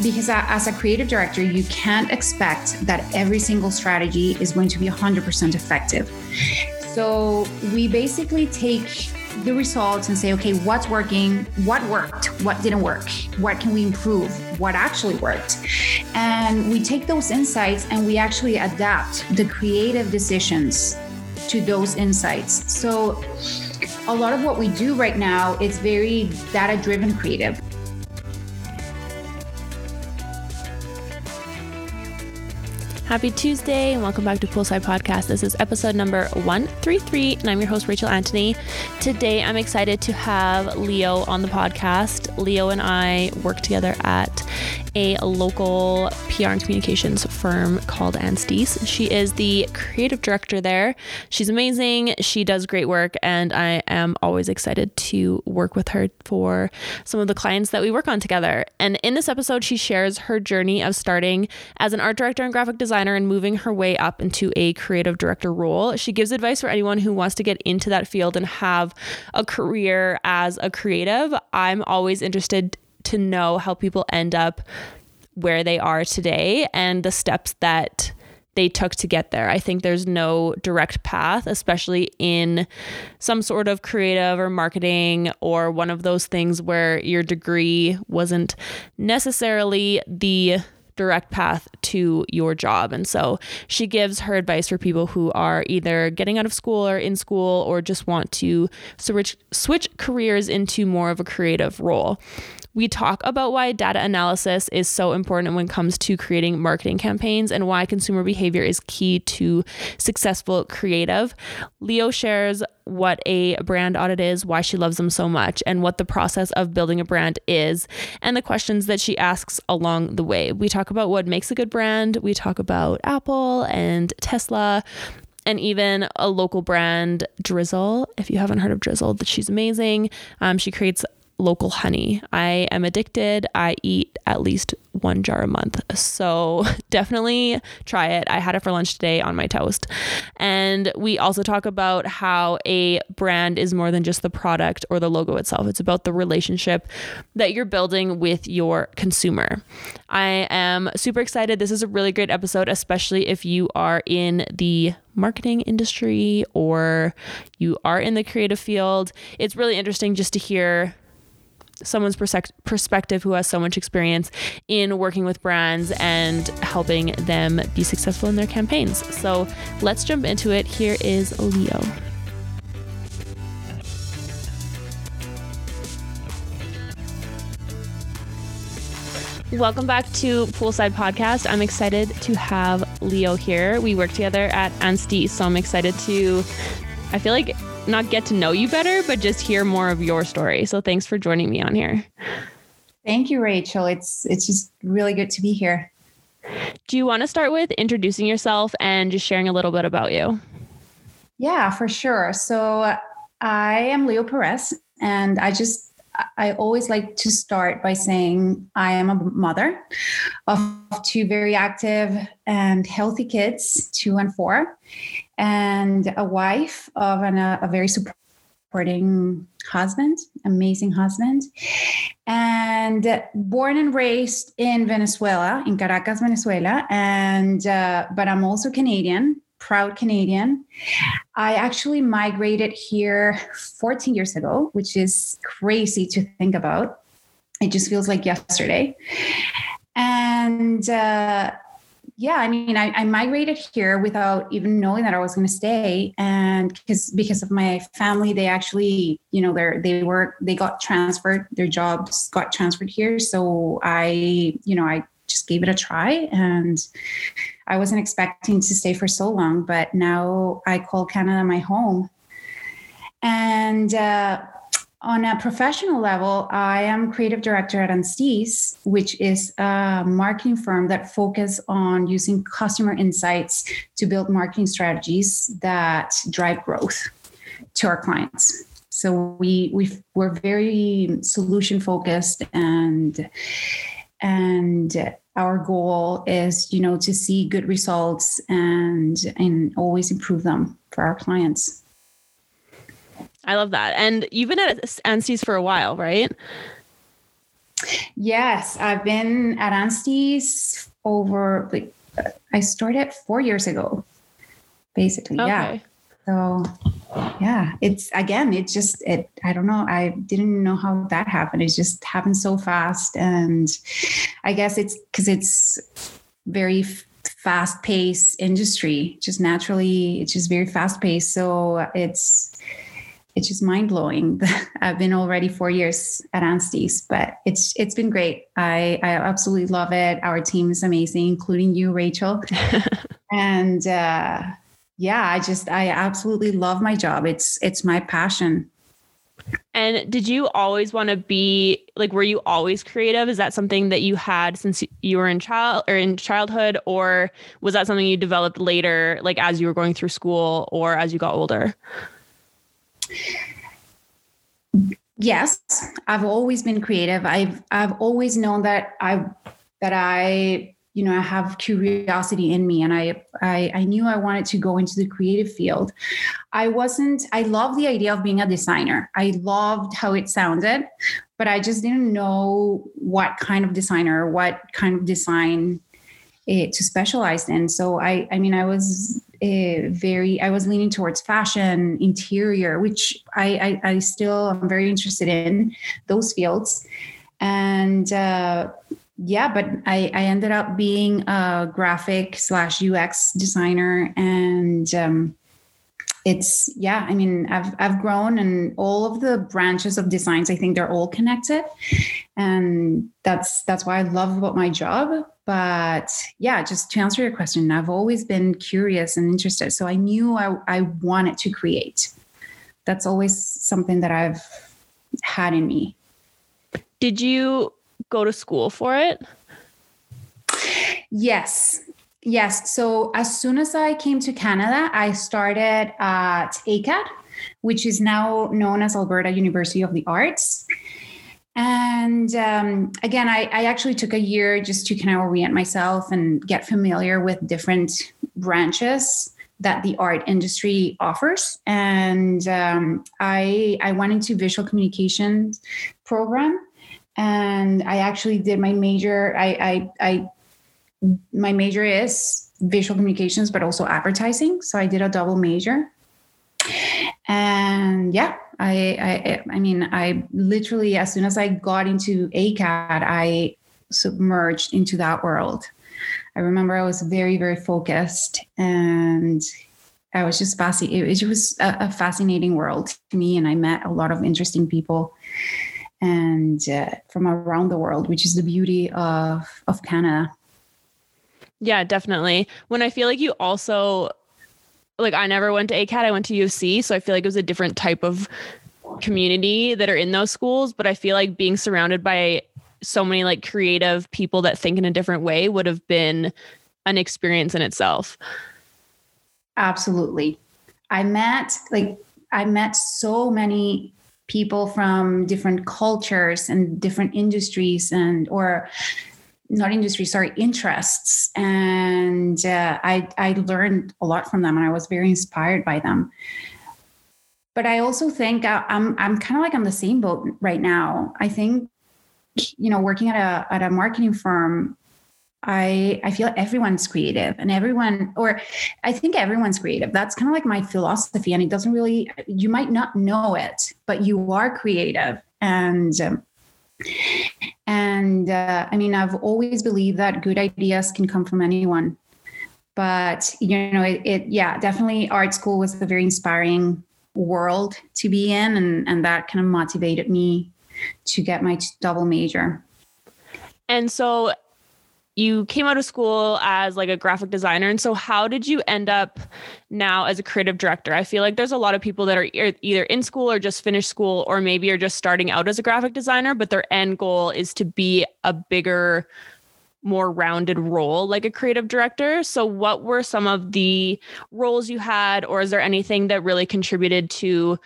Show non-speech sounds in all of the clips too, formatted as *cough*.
because as a creative director, you can't expect that every single strategy is going to be 100% effective. So we basically take the results and say, okay, what's working? What worked? What didn't work? What can we improve? What actually worked? And we take those insights and we actually adapt the creative decisions to those insights. So a lot of what we do right now is very data driven creative. Happy Tuesday and welcome back to Poolside Podcast. This is episode number 133 and I'm your host Rachel Antony. Today I'm excited to have Leo on the podcast. Leo and I work together at a local PR and communications firm called Ann She is the creative director there. She's amazing. She does great work, and I am always excited to work with her for some of the clients that we work on together. And in this episode, she shares her journey of starting as an art director and graphic designer and moving her way up into a creative director role. She gives advice for anyone who wants to get into that field and have a career as a creative. I'm always interested to know how people end up where they are today and the steps that they took to get there. I think there's no direct path, especially in some sort of creative or marketing or one of those things where your degree wasn't necessarily the direct path to your job. And so she gives her advice for people who are either getting out of school or in school or just want to switch switch careers into more of a creative role. We talk about why data analysis is so important when it comes to creating marketing campaigns and why consumer behavior is key to successful creative. Leo shares what a brand audit is, why she loves them so much, and what the process of building a brand is, and the questions that she asks along the way. We talk about what makes a good brand, we talk about Apple and Tesla, and even a local brand, Drizzle. If you haven't heard of Drizzle, that she's amazing. Um, she creates local honey. I am addicted. I eat at least one jar a month. So *laughs* definitely try it. I had it for lunch today on my toast. And we also talk about how a brand is more than just the product or the logo itself, it's about the relationship that you're building with your consumer. I am super excited. This is a really great episode, especially if you are in the marketing industry or you are in the creative field. It's really interesting just to hear someone's perspective who has so much experience in working with brands and helping them be successful in their campaigns. So let's jump into it. Here is Leo. Welcome back to Poolside Podcast. I'm excited to have Leo here. We work together at Ann Steese, so I'm excited to. I feel like not get to know you better, but just hear more of your story. So thanks for joining me on here. Thank you, Rachel. It's it's just really good to be here. Do you want to start with introducing yourself and just sharing a little bit about you? Yeah, for sure. So I am Leo Perez, and I just I always like to start by saying I am a mother of two very active and healthy kids, two and four, and a wife of an, a, a very supporting husband, amazing husband, and born and raised in Venezuela, in Caracas, Venezuela, and uh, but I'm also Canadian proud Canadian. I actually migrated here 14 years ago, which is crazy to think about. It just feels like yesterday. And uh, yeah, I mean, I, I, migrated here without even knowing that I was going to stay, and because because of my family, they actually, you know, they they were they got transferred, their jobs got transferred here. So I, you know, I just gave it a try, and I wasn't expecting to stay for so long, but now I call Canada my home. And uh, on a professional level, I am creative director at Ann Steese, which is a marketing firm that focus on using customer insights to build marketing strategies that drive growth to our clients. So we we we're very solution focused and and our goal is you know to see good results and and always improve them for our clients i love that and you've been at Ann Steese for a while right Yes, I've been at Anstey's over like I started four years ago, basically. Okay. Yeah. So yeah, it's again, it just it I don't know. I didn't know how that happened. It just happened so fast. And I guess it's because it's very fast paced industry, just naturally, it's just very fast paced. So it's it's just mind blowing. *laughs* I've been already four years at Anstey's, but it's it's been great. I I absolutely love it. Our team is amazing, including you, Rachel. *laughs* and uh, yeah, I just I absolutely love my job. It's it's my passion. And did you always want to be like were you always creative? Is that something that you had since you were in child or in childhood or was that something you developed later like as you were going through school or as you got older? Yes, I've always been creative. I've I've always known that I that I you know I have curiosity in me, and I I, I knew I wanted to go into the creative field. I wasn't. I love the idea of being a designer. I loved how it sounded, but I just didn't know what kind of designer, what kind of design it, to specialize in. So I I mean I was very i was leaning towards fashion interior which I, I, I still am very interested in those fields. And uh, yeah but I, I ended up being a graphic slash ux designer and um, it's yeah i mean i've i've grown and all of the branches of designs i think they're all connected. And that's that's why i love about my job but yeah just to answer your question i've always been curious and interested. So i knew i, I wanted to create. That's always something that i've had in me. Did you go to school for it? Yes. Yes. So as soon as I came to Canada, I started at ACAD, which is now known as Alberta University of the Arts. And um, again, I, I, actually took a year just to kind of orient myself and get familiar with different branches that the art industry offers. And um, I, I went into visual communications program and I actually did my major. I, I, I my major is visual communications, but also advertising. So I did a double major. And yeah, I, I, I mean, I literally, as soon as I got into ACAD, I submerged into that world. I remember I was very, very focused and I was just fascinated. It was a, a, fascinating world to me. And I met a lot of interesting people and uh, from around the world, which is the beauty of, of Canada. Yeah, definitely. When I feel like you also like I never went to ACAD, I went to UC, so I feel like it was a different type of community that are in those schools, but I feel like being surrounded by so many like creative people that think in a different way would have been an experience in itself. Absolutely. I met like I met so many people from different cultures and different industries and or not industry, sorry, interests. And uh, I, I learned a lot from them and I was very inspired by them. But I also think uh, I'm, I'm kind of like on the same boat right now. I think, you know, working at a, at a marketing firm, I, I feel everyone's creative and everyone, or I think everyone's creative. That's kind of like my philosophy. And it doesn't really, you might not know it, but you are creative. And um, and uh, I mean, I've always believed that good ideas can come from anyone. But, you know, it, it yeah, definitely art school was a very inspiring world to be in. And, and that kind of motivated me to get my double major. And so you came out of school as like a graphic designer and so how did you end up now as a creative director? I feel like there's a lot of people that are either in school or just finished school or maybe are just starting out as a graphic designer but their end goal is to be a bigger more rounded role like a creative director. So what were some of the roles you had or is there anything that really contributed to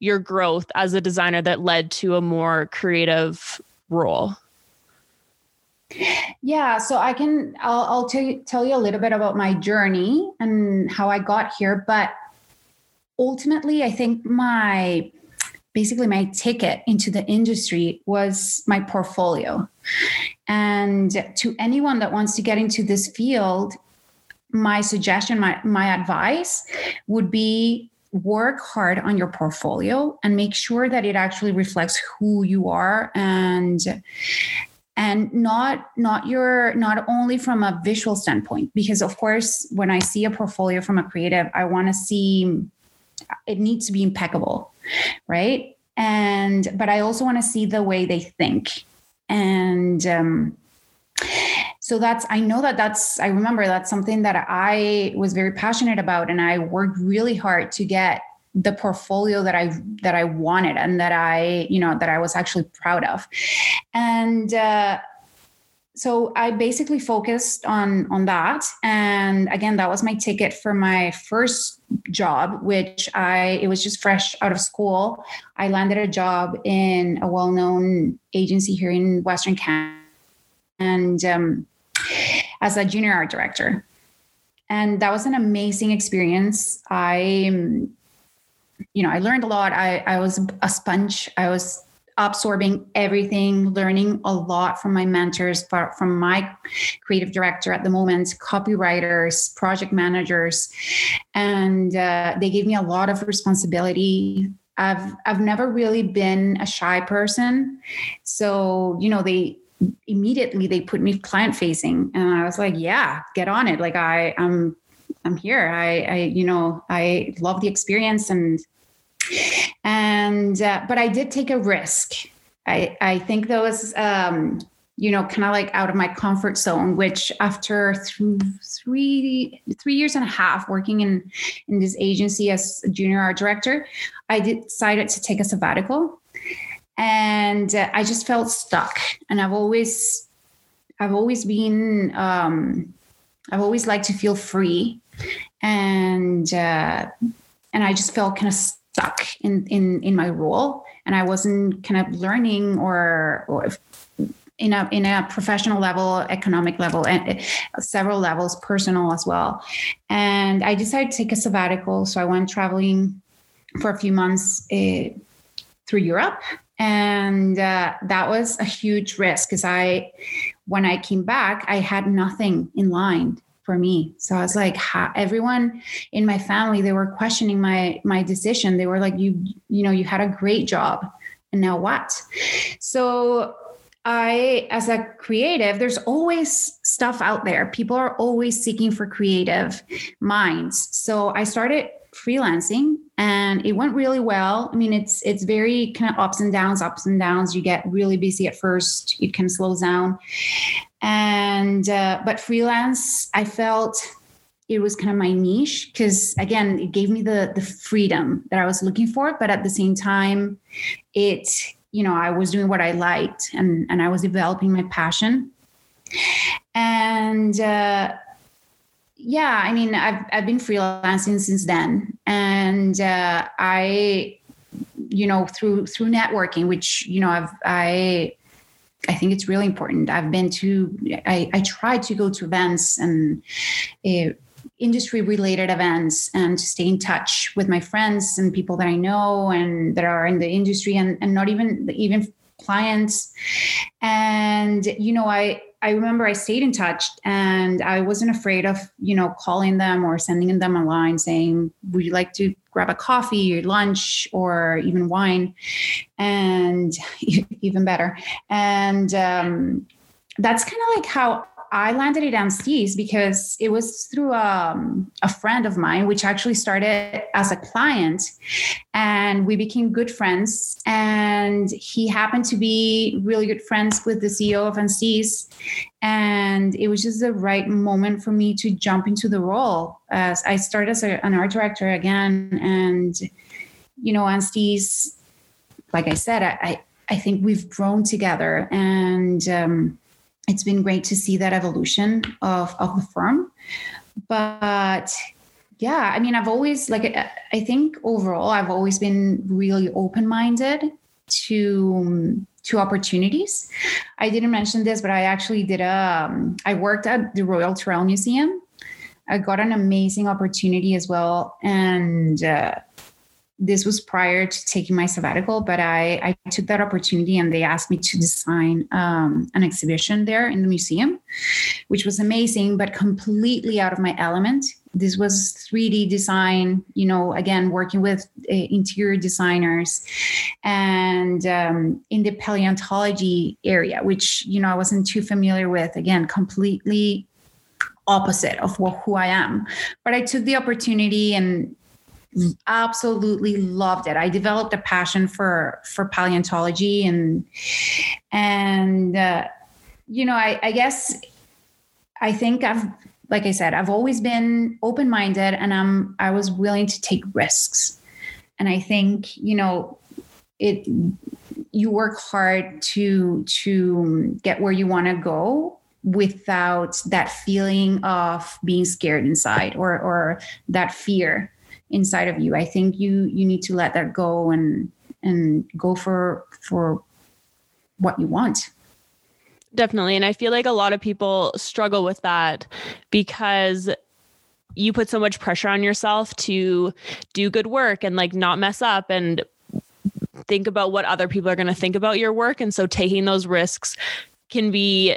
your growth as a designer that led to a more creative role yeah, so I can I'll, I'll tell you tell you a little bit about my journey and how I got here, but ultimately I think my basically my ticket into the industry was my portfolio. And to anyone that wants to get into this field, my suggestion, my, my advice would be work hard on your portfolio and make sure that it actually reflects who you are and and not not your not only from a visual standpoint because of course when i see a portfolio from a creative i want to see it needs to be impeccable right? And but i also want to see the way they think. And um so that's i know that that's i remember that's something that i was very passionate about and i worked really hard to get the portfolio that i that i wanted and that i you know that i was actually proud of and uh so I basically focused on on that, and again, that was my ticket for my first job, which I it was just fresh out of school. I landed a job in a well-known agency here in Western Canada, and um, as a junior art director. And that was an amazing experience. I, you know, I learned a lot. I, I was a sponge. I was absorbing everything, learning a lot from my mentors, from my creative director at the moment, copywriters, project managers, and uh, they gave me a lot of responsibility. I've I've never really been a shy person, so you know they immediately they put me client facing and i was like yeah get on it like i i'm i'm here. I i you know i love the experience and and uh, but i did take a risk. I i think that was um you know kind of like out of my comfort zone which after th- three three years and a half working in in this agency as a junior art director i decided to take a sabbatical. And uh, I just felt stuck. And I've always, I've always been, um, I've always liked to feel free, and uh, and I just felt kind of stuck in in in my role, and I wasn't kind of learning or or in a in a professional level, economic level, and uh, several levels, personal as well. And I decided to take a sabbatical, so I went traveling for a few months uh, through Europe. And uh, that was a huge risk because i when i came back i had nothing in line for me so i was like everyone in my family they were questioning my my decision they were like you you know you had a great job and now what so I, as a creative, there's always stuff out there. People are always seeking for creative minds. So I started freelancing and it went really well. I mean, it's it's very kind of ups and downs, ups and downs. You get really busy at first, it can slow down, and uh, but freelance, I felt it was kind of my niche because again, it gave me the the freedom that I was looking for, but at the same time, it you know I was doing what I liked and and I was developing my passion, and. Uh, yeah, I mean, I've I've been freelancing since then, and uh, I, you know, through through networking, which you know, I've I. I think it's really important. I've been to, I, I try to go to events and uh, industry related events and to stay in touch with my friends and people that I know and that are in the industry and, and not even even clients. And, you know, I, I remember I stayed in touch and I wasn't afraid of, you know, calling them or sending them a line saying, would you like to grab a coffee or lunch or even wine? And *laughs* even better. And um, that's kind of like how I landed at Anstees because it was through um, a friend of mine, which actually started as a client, and we became good friends. And he happened to be really good friends with the CEO of Anstees, and it was just the right moment for me to jump into the role. As I started as a, an art director again, and you know, Anstees, like I said, I I think we've grown together and. Um, it's been great to see that evolution of, of the firm. But yeah, I mean, I've always, like, I think overall, I've always been really open minded to to opportunities. I didn't mention this, but I actually did a. Um, I worked at the Royal Tyrrell Museum. I got an amazing opportunity as well, and uh, this was prior to taking my sabbatical, but I, I took that opportunity and they asked me to design um, an exhibition there in the museum, which was amazing, but completely out of my element. This was 3D design, you know, again, working with uh, interior designers and um, in the paleontology area, which, you know, I wasn't too familiar with. Again, completely opposite of who I am. But I took the opportunity and absolutely loved it. I developed a passion for for paleontology and and uh, you know I, I guess I think I've like I said I've always been open minded and I'm I was willing to take risks and I think you know it you work hard to to get where you want to go without that feeling of being scared inside or or that fear inside of you. I think you you need to let that go and and go for for what you want. Definitely. And i feel like a lot of people struggle with that because you put so much pressure on yourself to do good work and like not mess up and think about what other people are going to think about your work. And so taking those risks can be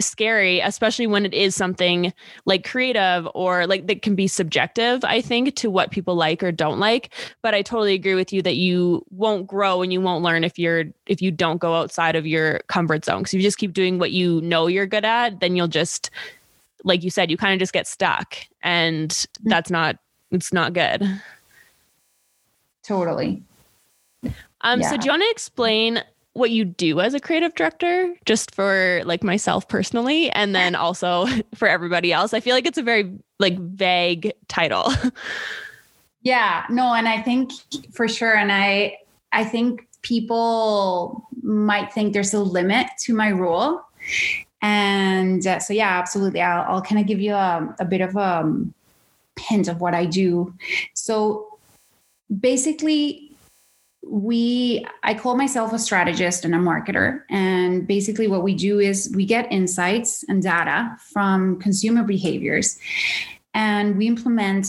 scary, especially when it is something like creative or like that can be subjective, I think, to what people like or don't like. But I totally agree with you that you won't grow and you won't learn if you're if you don't go outside of your comfort zone. Because if you just keep doing what you know you're good at, then you'll just like you said, you kind of just get stuck. And mm. that's not it's not good. Totally. Um, yeah. so do you want to explain what you do as a creative director just for like myself personally and then *laughs* also *laughs* for everybody else. I feel like it's a very like vague title. *laughs* Yeah no and i think for sure and i i think people might think there's a limit to my role. And uh, so yeah absolutely. I'll, I'll kind of give you a, a bit of a um, hint of what i do. So basically we i call myself a strategist and a marketer. And basically what we do is we get insights and data from consumer behaviors. And we implement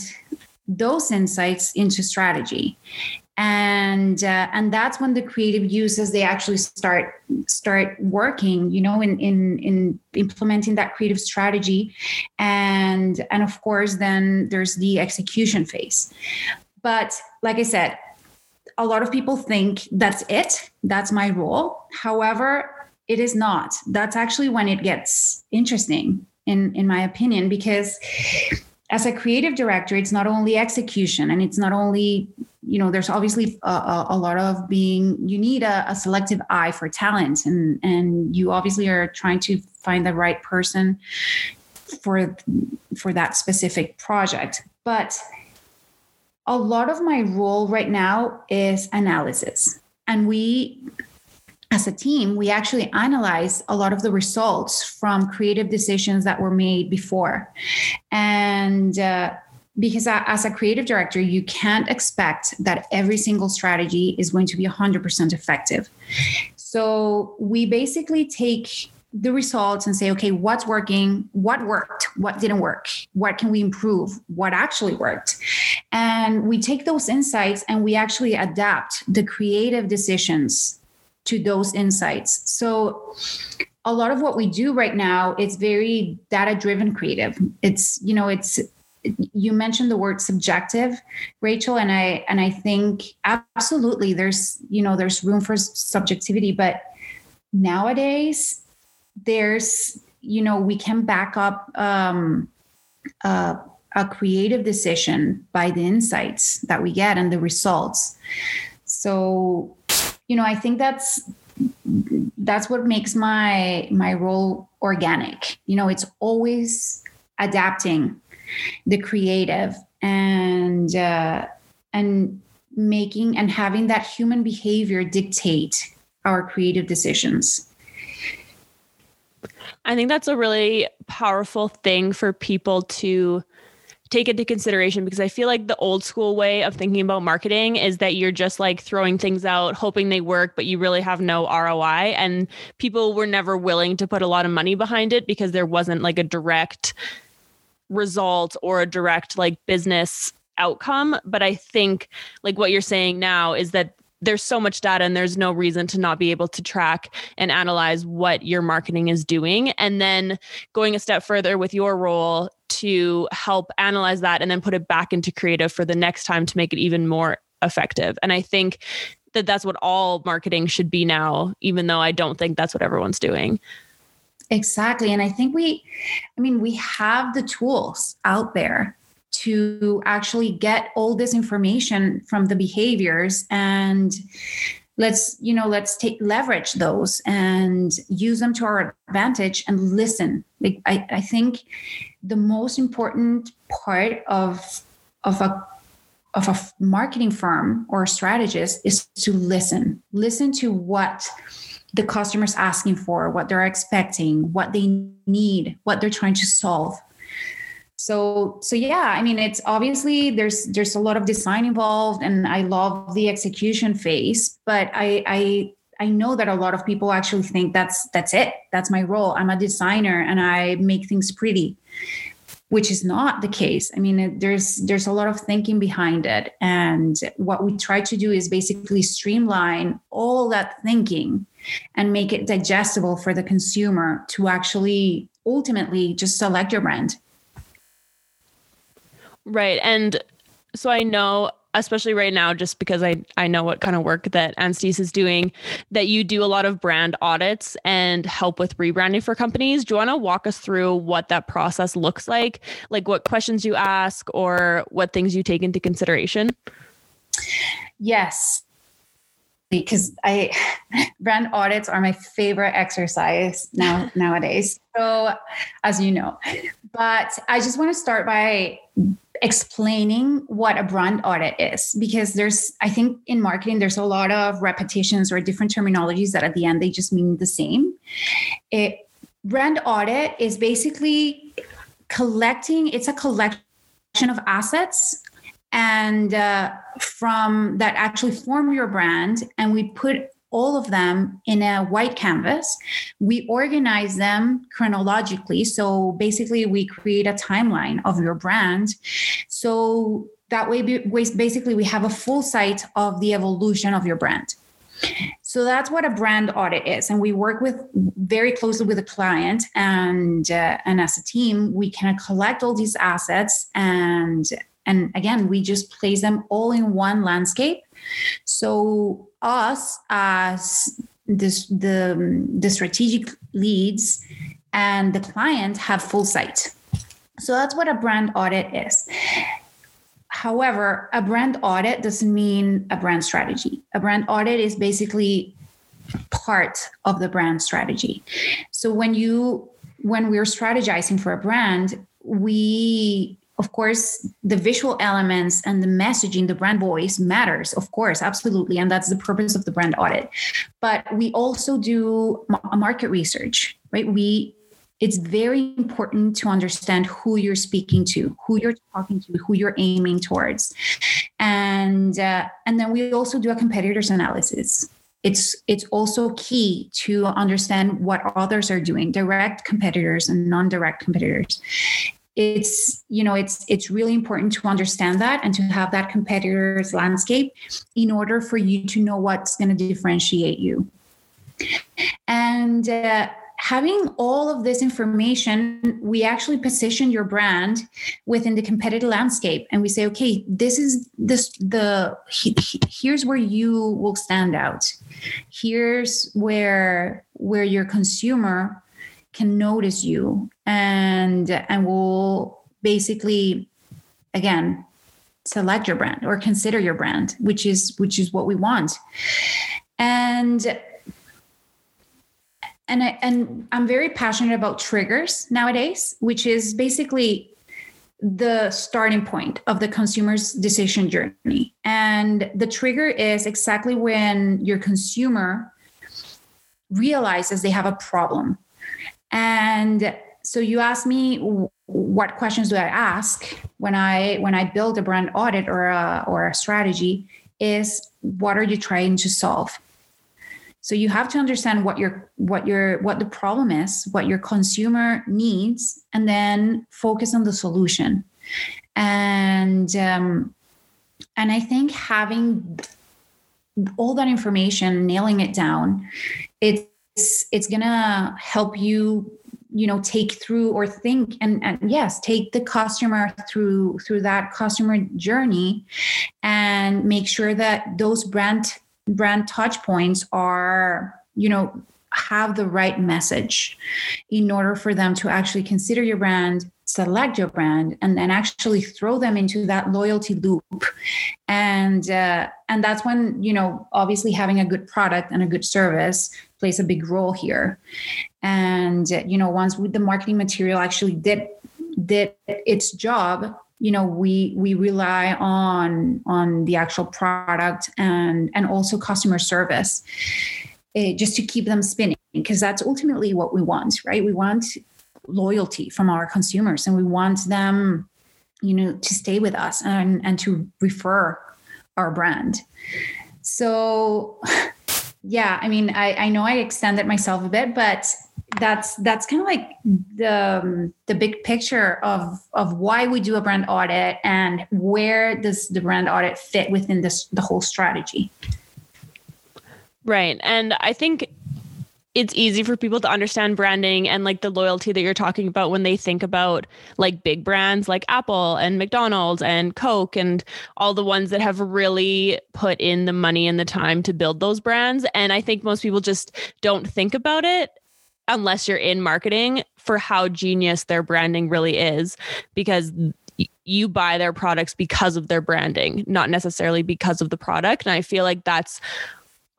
those insights into strategy. And uh, and that's when the creative uses they actually start start working you know in in in implementing that creative strategy. And and of course then there's the execution phase. But like i said a lot of people think that's it, that's my role. However, it is not. That's actually when it gets interesting, in, in my opinion, because as a creative director, it's not only execution and it's not only, you know, there's obviously a, a, a lot of being, you need a, a, selective eye for talent and, and you obviously are trying to find the right person for, for that specific project. But a lot of my role right now is analysis. And we, as a team, we actually analyze a lot of the results from creative decisions that were made before. And uh, because as a creative director, you can't expect that every single strategy is going to be 100% effective. So we basically take the results and say, okay, what's working? What worked? What didn't work? What can we improve? What actually worked? And we take those insights and we actually adapt the creative decisions to those insights. So a lot of what we do right now is very data driven creative. It's, you know, it's you mentioned the word subjective rachel and i and i think absolutely there's you know there's room for subjectivity but nowadays there's you know we can back up um, uh, a creative decision by the insights that we get and the results. So you know i think that's that's what makes my my role organic. You know it's always adapting the creative and uh, and making and having that human behavior dictate our creative decisions I think that's a really powerful thing for people to take into consideration because I feel like the old school way of thinking about marketing is that you're just like throwing things out, hoping they work, but you really have no ROI. And people were never willing to put a lot of money behind it because there wasn't like a direct result or a direct like business outcome. But I think, like what you're saying now, is that there's so much data and there's no reason to not be able to track and analyze what your marketing is doing. And then going a step further with your role to help analyze that and then put it back into creative for the next time to make it even more effective. And I think that that's what all marketing should be now, even though I don't think that's what everyone's doing. Exactly. And I think we, I mean, we have the tools out there to actually get all this information from the behaviors and let's you know let's take leverage those and use them to our advantage and listen. Like i, I think the most important part of of a of a marketing firm or a strategist is to listen. Listen to what the customer's asking for what they're expecting what they need what they're trying to solve so so yeah i mean it's obviously there's there's a lot of design involved and i love the execution phase but i i i know that a lot of people actually think that's that's it. That's my role. I'm a designer and i make things pretty which is not the case. I mean there's there's a lot of thinking behind it. And what we try to do is basically streamline all that thinking and make it digestible for the consumer to actually ultimately just select your brand Right. And so I know especially right now just because I I know what kind of work that Anastis is doing that you do a lot of brand audits and help with rebranding for companies. Do you want to walk us through what that process looks like? Like what questions you ask or what things you take into consideration? Yes. Because I brand audits are my favorite exercise now *laughs* nowadays. So as you know. But I just want to start by explaining what a brand audit is because there's i think in marketing there's a lot of repetitions or different terminologies that at the end they just mean the same. It, brand audit is basically collecting it's a collection of assets and uh, from that actually form your brand and we put all of them in a white canvas. We organize them chronologically. So basically, we create a timeline of your brand. So that way, basically, we have a full sight of the evolution of your brand. So that's what a brand audit is, and we work with very closely with the client, and uh, and as a team, we can collect all these assets, and and again, we just place them all in one landscape. So us as this, the, the strategic leads and the client have full sight. So that's what a brand audit is. However, a brand audit doesn't mean a brand strategy. A brand audit is basically part of the brand strategy. So when you when we're strategizing for a brand, we of course the visual elements and the messaging the brand voice matters of course absolutely and that's the purpose of the brand audit. But we also do market research right? We it's very important to understand who you're speaking to who you're talking to who you're aiming towards. And uh, and then we also do a competitors analysis. It's it's also key to understand what others are doing direct competitors and non-direct competitors it's you know it's it's really important to understand that and to have that competitors landscape in order for you to know what's going to differentiate you. And uh, having all of this information we actually position your brand within the competitive landscape and we say okay this is this the here's where you will stand out. Here's where where your consumer can notice you and and will basically again select your brand or consider your brand which is which is what we want. And and I, and I'm very passionate about triggers nowadays which is basically the starting point of the consumer's decision journey. And the trigger is exactly when your consumer realizes they have a problem and so you asked me what questions do I ask when I when I build a brand audit or a, or a strategy is what are you trying to solve? So you have to understand what your what your what the problem is, what your consumer needs, and then focus on the solution. and um, and I think having all that information, nailing it down, it's it's gonna help you you know take through or think and, and yes take the customer through through that customer journey and make sure that those brand brand touch points are you know have the right message in order for them to actually consider your brand select your brand and then actually throw them into that loyalty loop. And uh, and that's when you know obviously having a good product and a good service plays a big role here. And you know once with the marketing material actually did did its job you know we we rely on on the actual product and and also customer service uh, just to keep them spinning because that's ultimately what we want right? We want loyalty from our consumers and we want them you know to stay with us and and to refer our brand. So yeah i mean i i know i extended myself a bit but that's that's kind of like the um, the big picture of of why we do a brand audit and where does the brand audit fit within this the whole strategy. Right and i think it's easy for people to understand branding and like the loyalty that you're talking about when they think about like big brands like Apple and McDonald's and Coke and all the ones that have really put in the money and the time to build those brands. And I think most people just don't think about it unless you're in marketing for how genius their branding really is because you buy their products because of their branding, not necessarily because of the product. And I feel like that's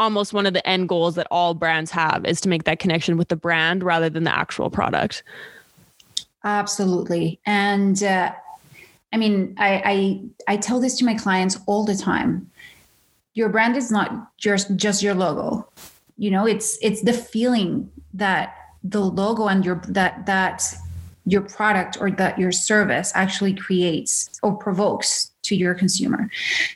almost one of the end goals that all brands have is to make that connection with the brand rather than the actual product. Absolutely. And uh, I mean, I, I I tell this to my clients all the time. Your brand is not just just your logo. You know, it's it's the feeling that the logo and your that that your product or that your service actually creates or provokes to your consumer.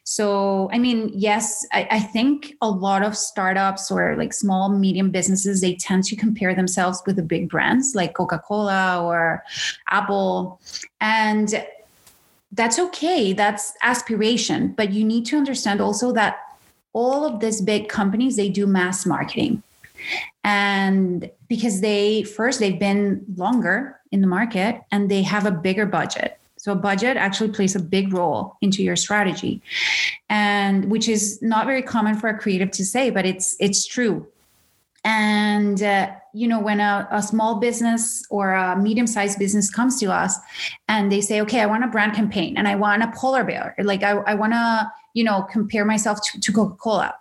So, I mean, yes, I, I, think a lot of startups or like small, medium businesses, they tend to compare themselves with the big brands like Coca Cola or Apple. And that's okay, that's aspiration. But you need to understand also that all of these big companies, they do mass marketing. And because they first, they've been longer in the market and they have a bigger budget so a budget actually plays a big role into your strategy, and which is not very common for a creative to say, but it's it's true. And uh, you know, when a, a small business or a medium-sized business comes to us and they say, "Okay, I want a brand campaign and I want a polar bear," like I, I want to, you know, compare myself to, to Coca-Cola.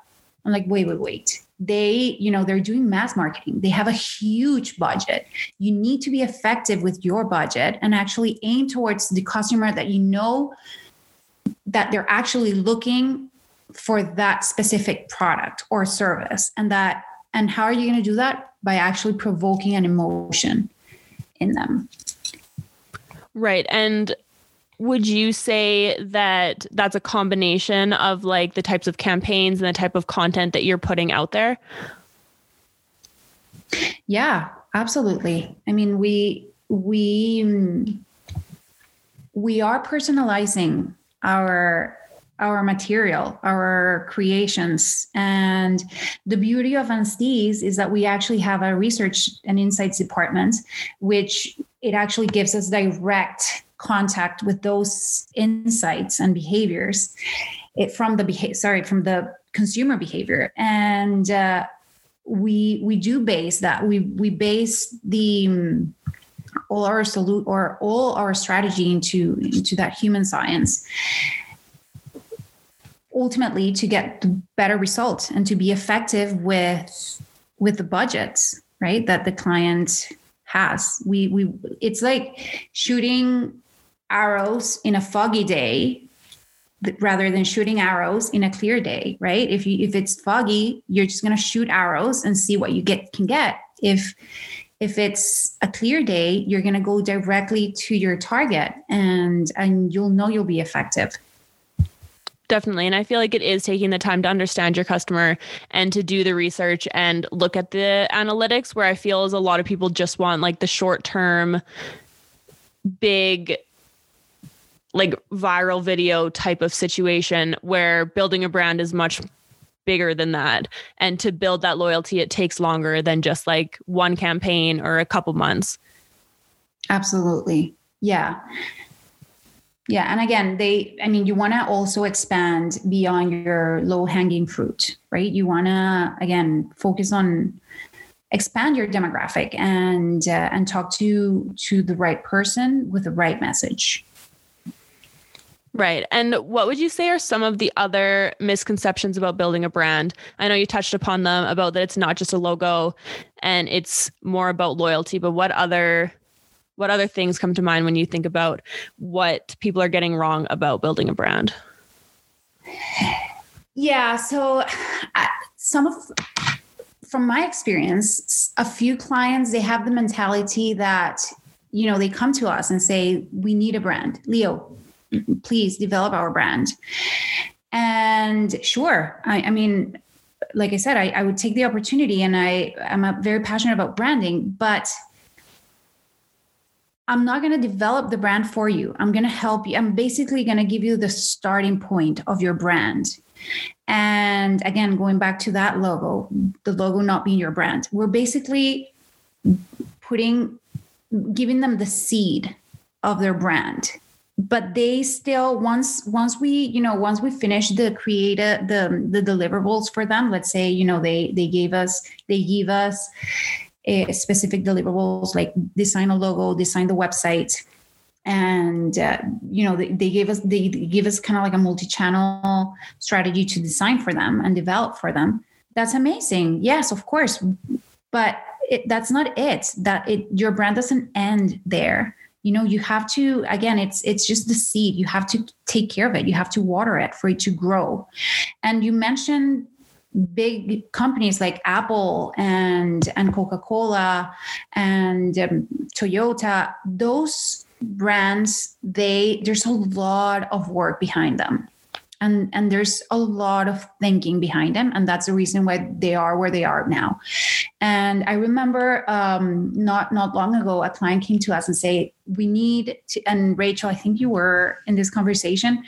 I'm like, wait, wait, wait they you know they're doing mass marketing. They have a huge budget. You need to be effective with your budget and actually aim towards the customer that you know that they're actually looking for that specific product or service and that and how are you going to do that? By actually provoking an emotion in them. Right and would you say that that's a combination of like the types of campaigns and the type of content that you're putting out there? Yeah, absolutely. I mean, we we we are personalizing our our material, our creations. And the beauty of Anstees is that we actually have a research and insights department, which it actually gives us direct contact with those insights and behaviors it, from the behavior sorry from the consumer behavior. And uh, we we do base that we we base the um, all our salute or all our strategy into into that human science ultimately to get better results and to be effective with with the budgets right that the client has. We we it's like shooting arrows in a foggy day rather than shooting arrows in a clear day right? If you if it's foggy you're just going to shoot arrows and see what you get can get. If if it's a clear day you're going to go directly to your target and and you'll know you'll be effective. Definitely and i feel like it is taking the time to understand your customer and to do the research and look at the analytics where i feel is a lot of people just want like the short term big like viral video type of situation where building a brand is much bigger than that. And to build that loyalty, it takes longer than just like one campaign or a couple months. Absolutely. Yeah. Yeah. And again, they, I mean, you want to also expand beyond your low hanging fruit, right? You want to, again, focus on expand your demographic and uh, and talk to to the right person with the right message Right. And what would you say are some of the other misconceptions about building a brand? I know you touched upon them about that it's not just a logo and it's more about loyalty, but what other what other things come to mind when you think about what people are getting wrong about building a brand? Yeah, so uh, some of from my experience, a few clients they have the mentality that you know, they come to us and say, "We need a brand." Leo, please develop our brand. And sure, I, I mean, like I said, I, I, would take the opportunity and I, I'm very passionate about branding, but I'm not going to develop the brand for you. I'm going to help you. I'm basically going to give you the starting point of your brand. And again, going back to that logo, the logo not being your brand, we're basically putting, giving them the seed of their brand but they still once once we you know once we finish the creative the the deliverables for them let's say you know they they gave us they give us a specific deliverables like design a logo design the website and uh, you know they, they gave us they give us kind of like a multi-channel strategy to design for them and develop for them. That's amazing. Yes of course but it, that's not it. That it your brand doesn't end there you know you have to again it's it's just the seed. You have to take care of it. You have to water it for it to grow. And you mentioned big companies like apple and and coca-cola and um, toyota. Those brands they there's a lot of work behind them and and there's a lot of thinking behind them and that's the reason why they are where they are now. And i remember um, not not long ago a client came to us and say we need to and rachel i think you were in this conversation.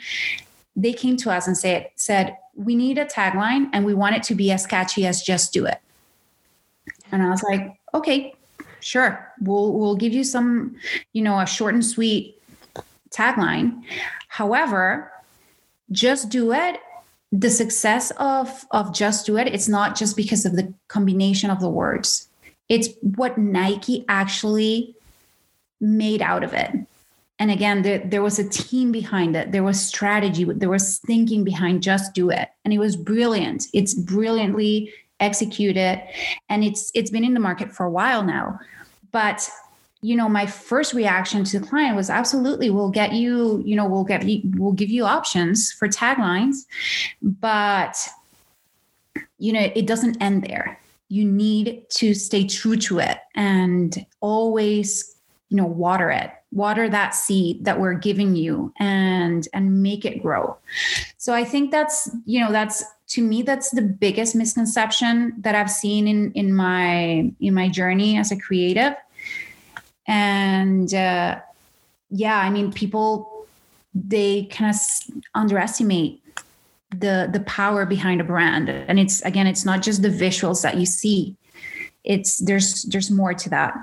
They came to us and said said we need a tagline and we want it to be as catchy as just do it. And i was like okay sure. We'll we'll give you some you know a short and sweet tagline. However just do it the success of of just do it it's not just because of the combination of the words. It's what nike actually made out of it. And again there, there was a team behind it. There was strategy. There was thinking behind just do it. And it was brilliant. It's brilliantly executed. And it's it's been in the market for a while now. But you know my first reaction to the client was absolutely we'll get you you know we'll get we'll give you options for taglines but you know it doesn't end there. You need to stay true to it and always you know water it water that seed that we're giving you and and make it grow. So i think that's you know that's to me that's the biggest misconception that i've seen in in my in my journey as a creative and uh, yeah i mean people they kind of underestimate the the power behind a brand. And it's again it's not just the visuals that you see. It's there's there's more to that.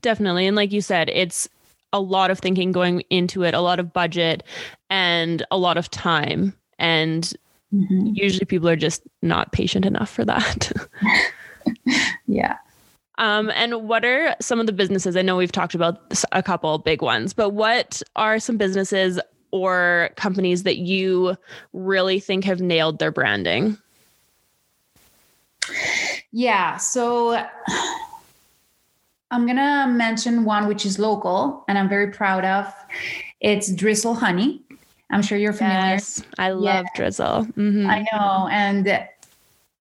Definitely. And like you said it's a lot of thinking going into it a lot of budget and a lot of time. And mm-hmm. usually people are just not patient enough for that. *laughs* *laughs* Yeah um, and what are some of the businesses? I know we've talked about a couple big ones, but what are some businesses or companies that you really think have nailed their branding? Yeah. So I'm going to mention one which is local and I'm very proud of. It's Drizzle Honey. I'm sure you're familiar. Yes, I love yeah. Drizzle. Mm-hmm. I know. And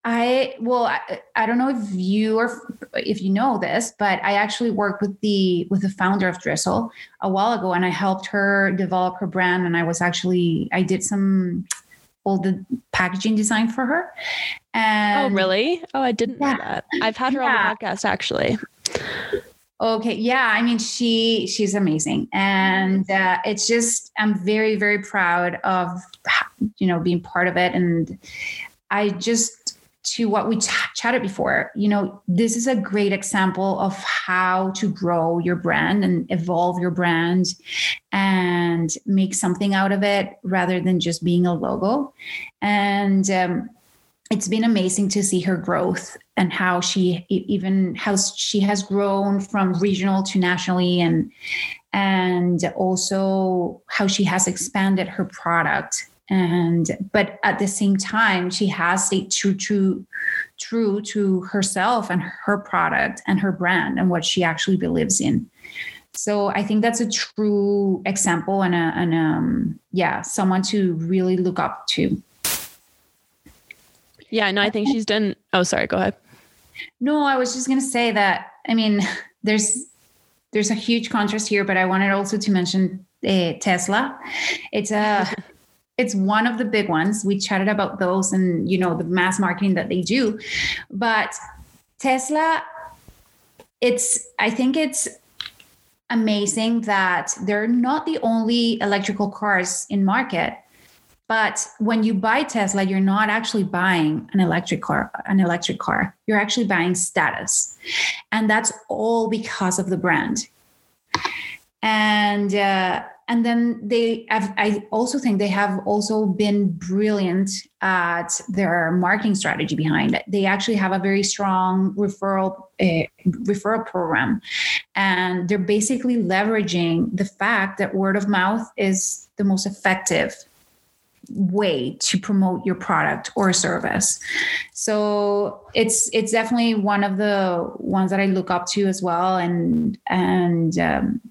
I well, I, I, don't know if you or if you know this, but I actually worked with the with the founder of Drizzle a while ago, and I helped her develop her brand. And I was actually I did some all the packaging design for her. And oh, really? Oh, I didn't yeah. know that. I've had her yeah. on the podcast actually. Okay, yeah, I mean she she's amazing, and uh, it's just I'm very very proud of you know being part of it, and I just to what we ch- chatted before, you know, this is a great example of how to grow your brand and evolve your brand and make something out of it rather than just being a logo. And um, it's been amazing to see her growth and how she even how she has grown from regional to nationally and and also how she has expanded her product and but at the same time she has stayed true true true to herself and her product and her brand and what she actually believes in. So i think that's a true example and a and um yeah someone to really look up to. Yeah no i think she's done oh sorry go ahead. No i was just going to say that i mean *laughs* there's there's a huge contrast here but i wanted also to mention uh, tesla. It's a *laughs* it's one of the big ones. We chatted about those and you know the mass marketing that they do. But tesla it's i think it's amazing that they're not the only electrical cars in market. But when you buy tesla you're not actually buying an electric car an electric car. You're actually buying status. And that's all because of the brand. And uh, and then they have, i also think they have also been brilliant at their marketing strategy behind it. They actually have a very strong referral uh, referral program. And they're basically leveraging the fact that word of mouth is the most effective way to promote your product or service. So it's it's definitely one of the ones that i look up to as well. And and um,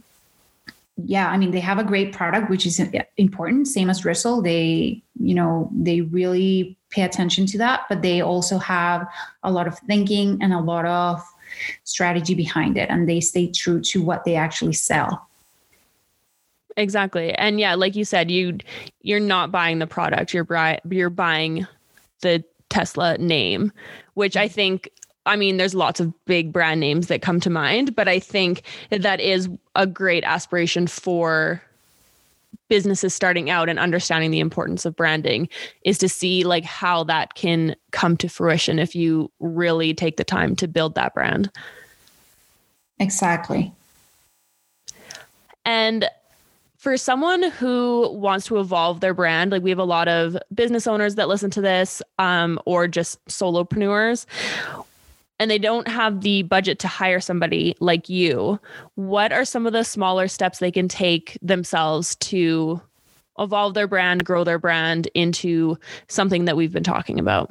yeah, I mean, they have a great product, which is important, same as Drizzle. They, you know, they really pay attention to that, but they also have a lot of thinking and a lot of strategy behind it. And they stay true to what they actually sell. Exactly. And yeah, like you said, you you're not buying the product, you're bri- you're buying the Tesla name, which I mm-hmm. think I mean, there's lots of big brand names that come to mind, but I think that, that is a great aspiration for businesses starting out and understanding the importance of branding is to see like how that can come to fruition if you really take the time to build that brand. Exactly. And for someone who wants to evolve their brand, like we have a lot of business owners that listen to this um, or just solopreneurs and they don't have the budget to hire somebody like you, what are some of the smaller steps they can take themselves to evolve their brand, grow their brand into something that we've been talking about?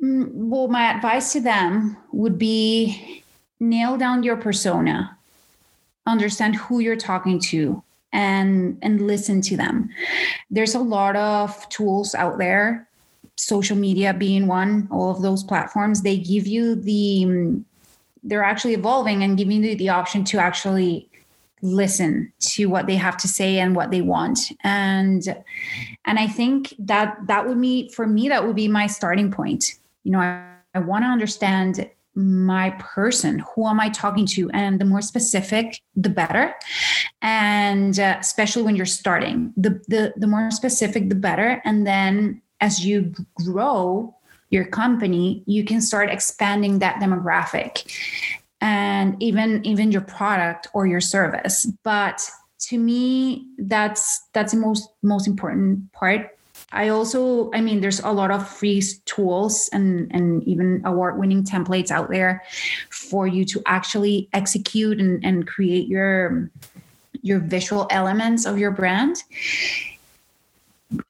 Mm, well, my advice to them would be nail down your persona, understand who you're talking to, and and listen to them. There's a lot of tools out there social media being one, all of those platforms, they give you the, they're actually evolving and giving you the option to actually listen to what they have to say and what they want. And and i think that that would be for me that would be my starting point. You know i, I want to understand my person. Who am i talking to? And the more specific the better. And uh, especially when you're starting the, the the more specific the better. And then as you grow your company, you can start expanding that demographic and even even your product or your service. But to me, that's that's the most most important part. I also, I mean, there's a lot of free tools and and even award-winning templates out there for you to actually execute and, and create your your visual elements of your brand.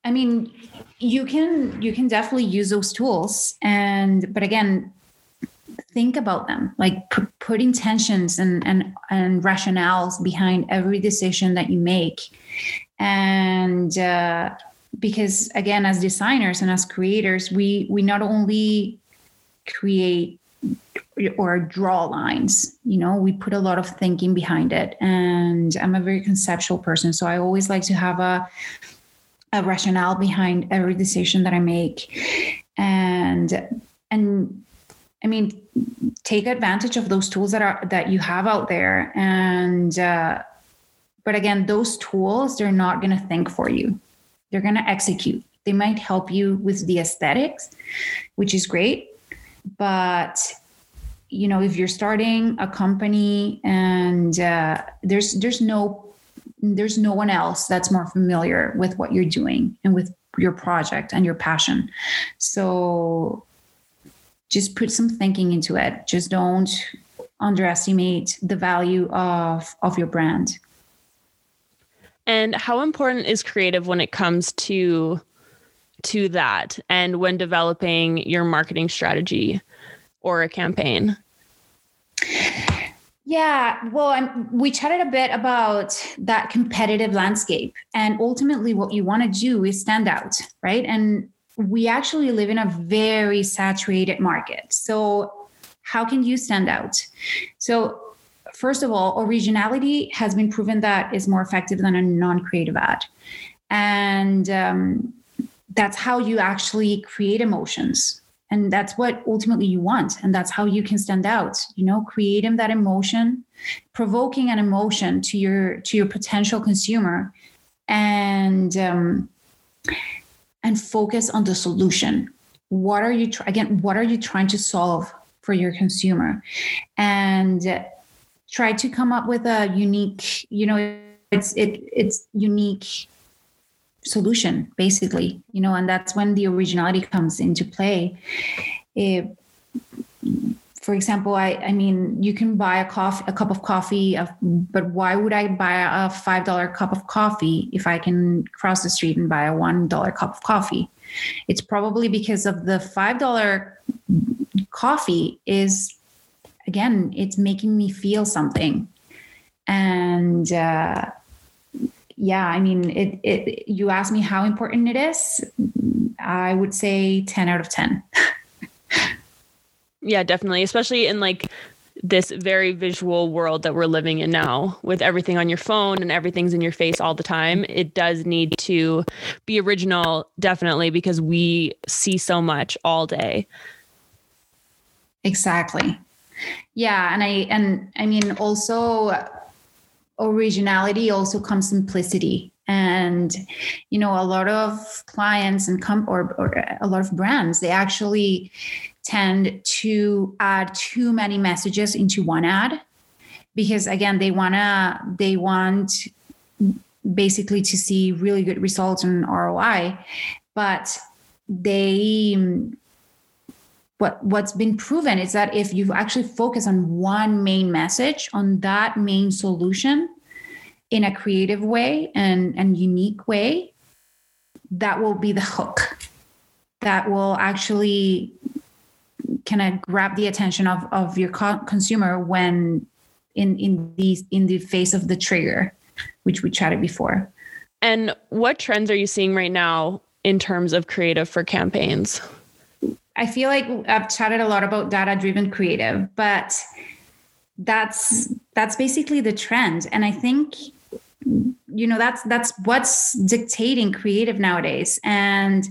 I mean, you can you can definitely use those tools and but again think about them like p- put intentions and and and rationales behind every decision that you make. And uh, because again as designers and as creators we we not only create or draw lines you know we put a lot of thinking behind it. And i'm a very conceptual person so i always like to have a a rationale behind every decision that I make. And and I mean, take advantage of those tools that are that you have out there. And uh, but again, those tools they're not going to think for you. They're going to execute. They might help you with the aesthetics, which is great, but you know if you're starting a company and uh, there's there's no there's no one else that's more familiar with what you're doing and with your project and your passion. So just put some thinking into it. Just don't underestimate the value of of your brand. And how important is creative when it comes to to that? And when developing your marketing strategy or a campaign? Yeah, well, I'm, we chatted a bit about that competitive landscape. And ultimately, what you want to do is stand out, right? And we actually live in a very saturated market. So, how can you stand out? So, first of all, originality has been proven that is more effective than a non creative ad. And um, that's how you actually create emotions and that's what ultimately you want and that's how you can stand out. You know creating that emotion provoking an emotion to your to your potential consumer and um, and focus on the solution. What are you try- again what are you trying to solve for your consumer? And try to come up with a unique you know it's it it's unique solution basically you know and that's when the originality comes into play. It, for example i i mean you can buy a coffee a cup of coffee but why would i buy a five dollar cup of coffee if i can cross the street and buy a one dollar cup of coffee? It's probably because of the five dollar coffee is again it's making me feel something. And uh, yeah, I mean, it, it, you ask me how important it is. I would say 10 out of 10. *laughs* yeah, definitely. Especially in like this very visual world that we're living in now with everything on your phone and everything's in your face all the time. It does need to be original, definitely, because we see so much all day. Exactly. Yeah. And I, and I mean, also, originality also comes simplicity. And you know a lot of clients and or, or a lot of brands they actually tend to add too many messages into one ad because again they want to they want basically to see really good results in ROI but they what what's been proven is that if you actually focus on one main message on that main solution in a creative way and and unique way that will be the hook that will actually kind of grab the attention of of your co- consumer when in in these in the face of the trigger which we chatted before. And what trends are you seeing right now in terms of creative for campaigns I feel like I've chatted a lot about data driven creative, but that's that's basically the trend. And I think you know that's that's what's dictating creative nowadays. And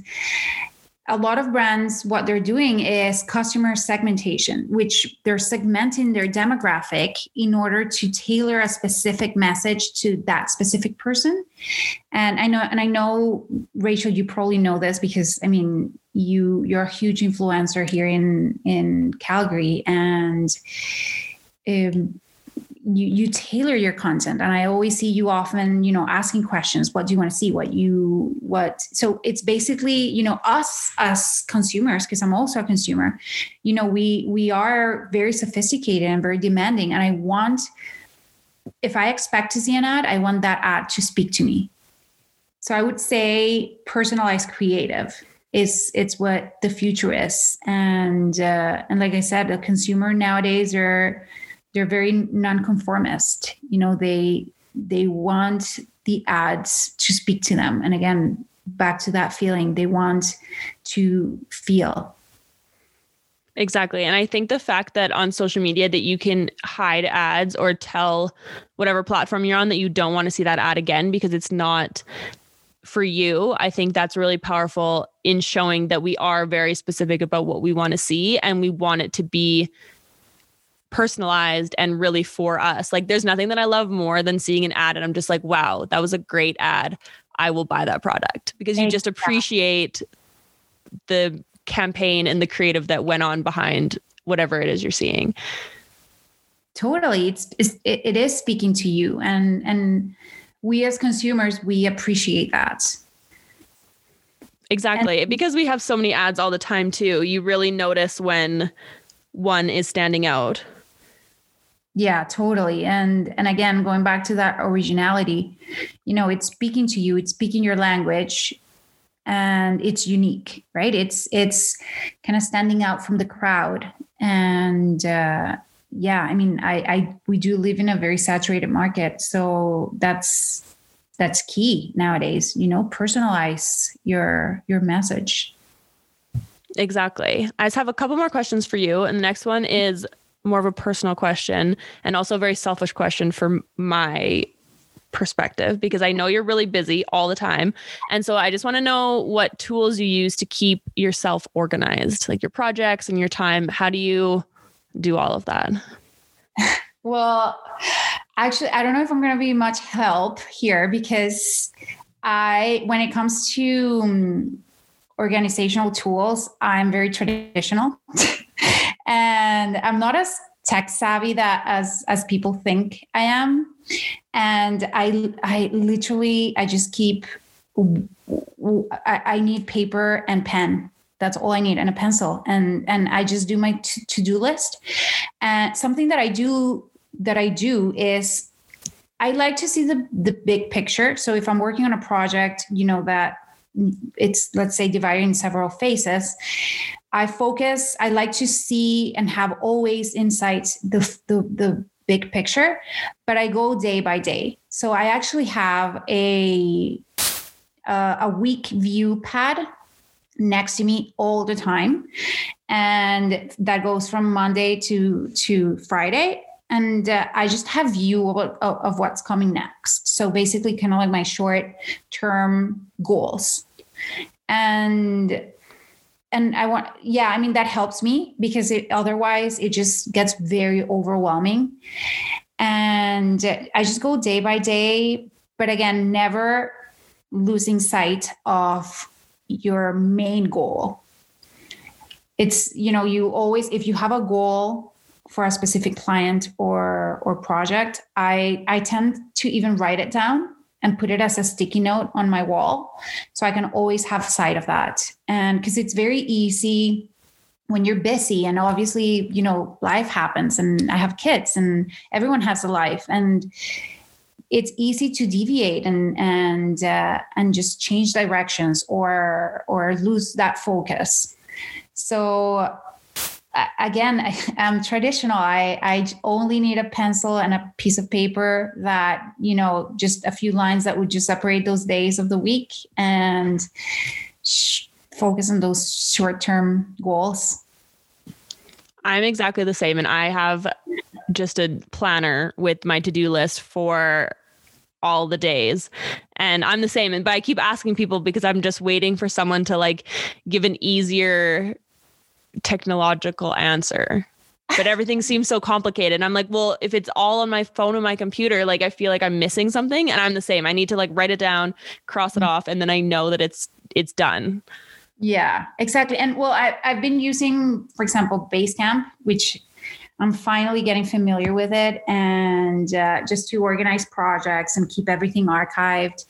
a lot of brands what they're doing is customer segmentation which they're segmenting their demographic in order to tailor a specific message to that specific person and i know and i know rachel you probably know this because i mean you you're a huge influencer here in in Calgary and um, you you tailor your content. And i always see you often you know asking questions. What do you want to see? What you what so it's basically you know us as consumers because i'm also a consumer you know we we are very sophisticated and very demanding. And i want if i expect to see an ad i want that ad to speak to me. So i would say personalized creative is it's what the future is. And uh, and like i said the consumer nowadays are they're very nonconformist. You know they they want the ads to speak to them. And again back to that feeling they want to feel. Exactly. And I think the fact that on social media that you can hide ads or tell whatever platform you're on that you don't want to see that ad again because it's not for you, I think that's really powerful in showing that we are very specific about what we want to see and we want it to be personalized and really for us. Like there's nothing that I love more than seeing an ad and I'm just like, wow, that was a great ad. I will buy that product because you just appreciate the campaign and the creative that went on behind whatever it is you're seeing. Totally. It's, it's it is speaking to you and and we as consumers we appreciate that. Exactly. And- because we have so many ads all the time too. You really notice when one is standing out. Yeah, totally. And and again, going back to that originality, you know, it's speaking to you, it's speaking your language and it's unique, right? It's it's kind of standing out from the crowd and uh yeah, I mean, I, I we do live in a very saturated market, so that's that's key nowadays. You know, personalize your your message. Exactly. I just have a couple more questions for you, and the next one mm-hmm. is more of a personal question and also a very selfish question for my perspective because I know you're really busy all the time. And so I just want to know what tools you use to keep yourself organized, like your projects and your time. How do you do all of that? well, actually, I don't know if I'm going to be much help here because I, when it comes to um, organizational tools, I'm very traditional *laughs* and I'm not as tech savvy that as as people think I am. And I I literally I just keep I, I need paper and pen that's all I need and a pencil. And and I just do my t- to-do list. And something that I do that I do is I like to see the the big picture. So if I'm working on a project, you know that it's let's say divided in several phases. I focus, I like to see and have always insights the the, the big picture, but I go day by day. So I actually have a uh, a week view pad next to me all the time. And that goes from monday to to friday. And uh, i just have view of, of, what's coming next. So basically kind of like my short term goals. And and i want yeah i mean that helps me because it otherwise it just gets very overwhelming. And i just go day by day but again never losing sight of your main goal. It's you know you always if you have a goal for a specific client or or project i i tend to even write it down and put it as a sticky note on my wall. So i can always have sight of that. And because it's very easy when you're busy and obviously you know life happens and i have kids and everyone has a life. And it's easy to deviate and and uh, and just change directions or or lose that focus. So again I, am traditional. I, I only need a pencil and a piece of paper that you know just a few lines that would just separate those days of the week and sh- focus on those short-term goals. I'm exactly the same and i have just a planner with my to-do list for all the days. And I'm the same. And but I keep asking people because I'm just waiting for someone to like give an easier technological answer. But everything *laughs* seems so complicated. I'm like, well, if it's all on my phone and my computer, like I feel like I'm missing something. And I'm the same. I need to like write it down, cross it mm. off, and then I know that it's it's done. Yeah, exactly. And well, I, I've been using, for example, Basecamp, which I'm finally getting familiar with it and uh, just to organize projects and keep everything archived.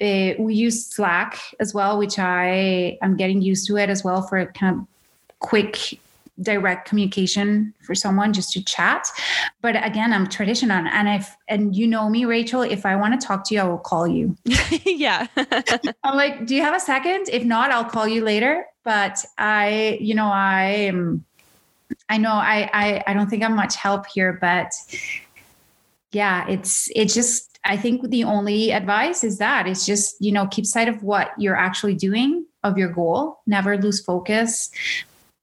Uh, we use Slack as well, which I am getting used to it as well for kind of quick direct communication for someone just to chat. But again i'm traditional and if and you know me rachel if i want to talk to you i will call you. *laughs* Yeah. *laughs* I'm like do you have a second? If not i'll call you later. But i you know i am I know I, I I don't think I'm much help here, but yeah, it's it's just I think the only advice is that it's just you know keep sight of what you're actually doing of your goal, never lose focus.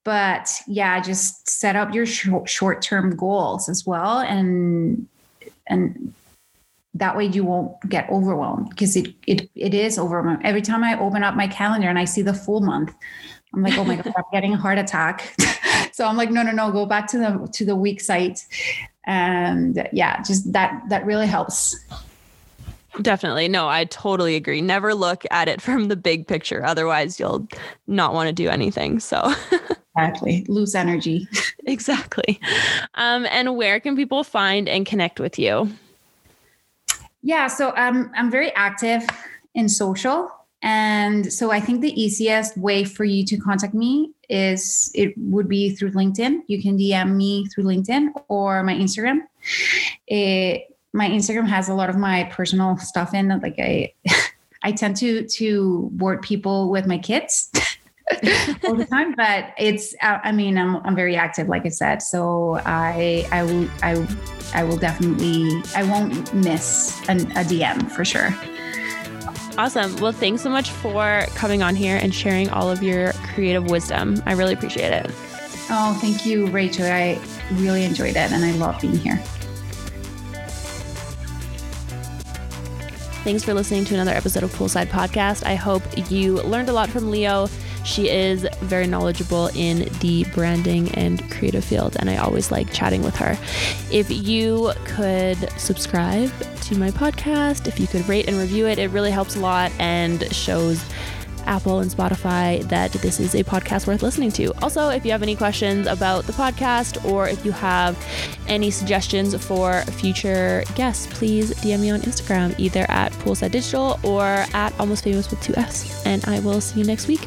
But yeah, just set up your short term goals as well, and and that way you won't get overwhelmed because it, it it is overwhelming. Every time I open up my calendar and I see the full month, I'm like, oh my god, I'm getting a heart attack. *laughs* so I'm like, no, no, no, go back to the to the week site, and yeah, just that that really helps. Definitely. No, I totally agree. Never look at it *laughs* from the big picture. Otherwise, you'll not want to do anything. So, *laughs* exactly. Lose energy. exactly. Um, and where can people find and connect with you? Yeah. So, um, I'm very active in social. And so I think the easiest way for you to contact me is it would be through LinkedIn. You can DM me through LinkedIn or my Instagram. It, my Instagram has a lot of my personal stuff in it. Like I, *laughs* I tend to to board people with my kids *laughs* all the time, but it's. Uh, I mean, I'm I'm very active, like I said. So I I will I I will definitely I won't miss an, a DM for sure. Awesome. Well, thanks so much for coming on here and sharing all of your creative wisdom. I really appreciate it. Oh, thank you, Rachel. I really enjoyed it and I love being here. Thanks for listening to another episode of Poolside Podcast. I hope you learned a lot from Leo. She is very knowledgeable in the branding and creative field, and I always like chatting with her. If you could subscribe to my podcast, if you could rate and review it, it really helps a lot and shows Apple and Spotify that this is a podcast worth listening to. Also, if you have any questions about the podcast or if you have any suggestions for future guests, please DM me on Instagram, either at Poolside Digital or at Almost Famous with two S. And I will see you next week.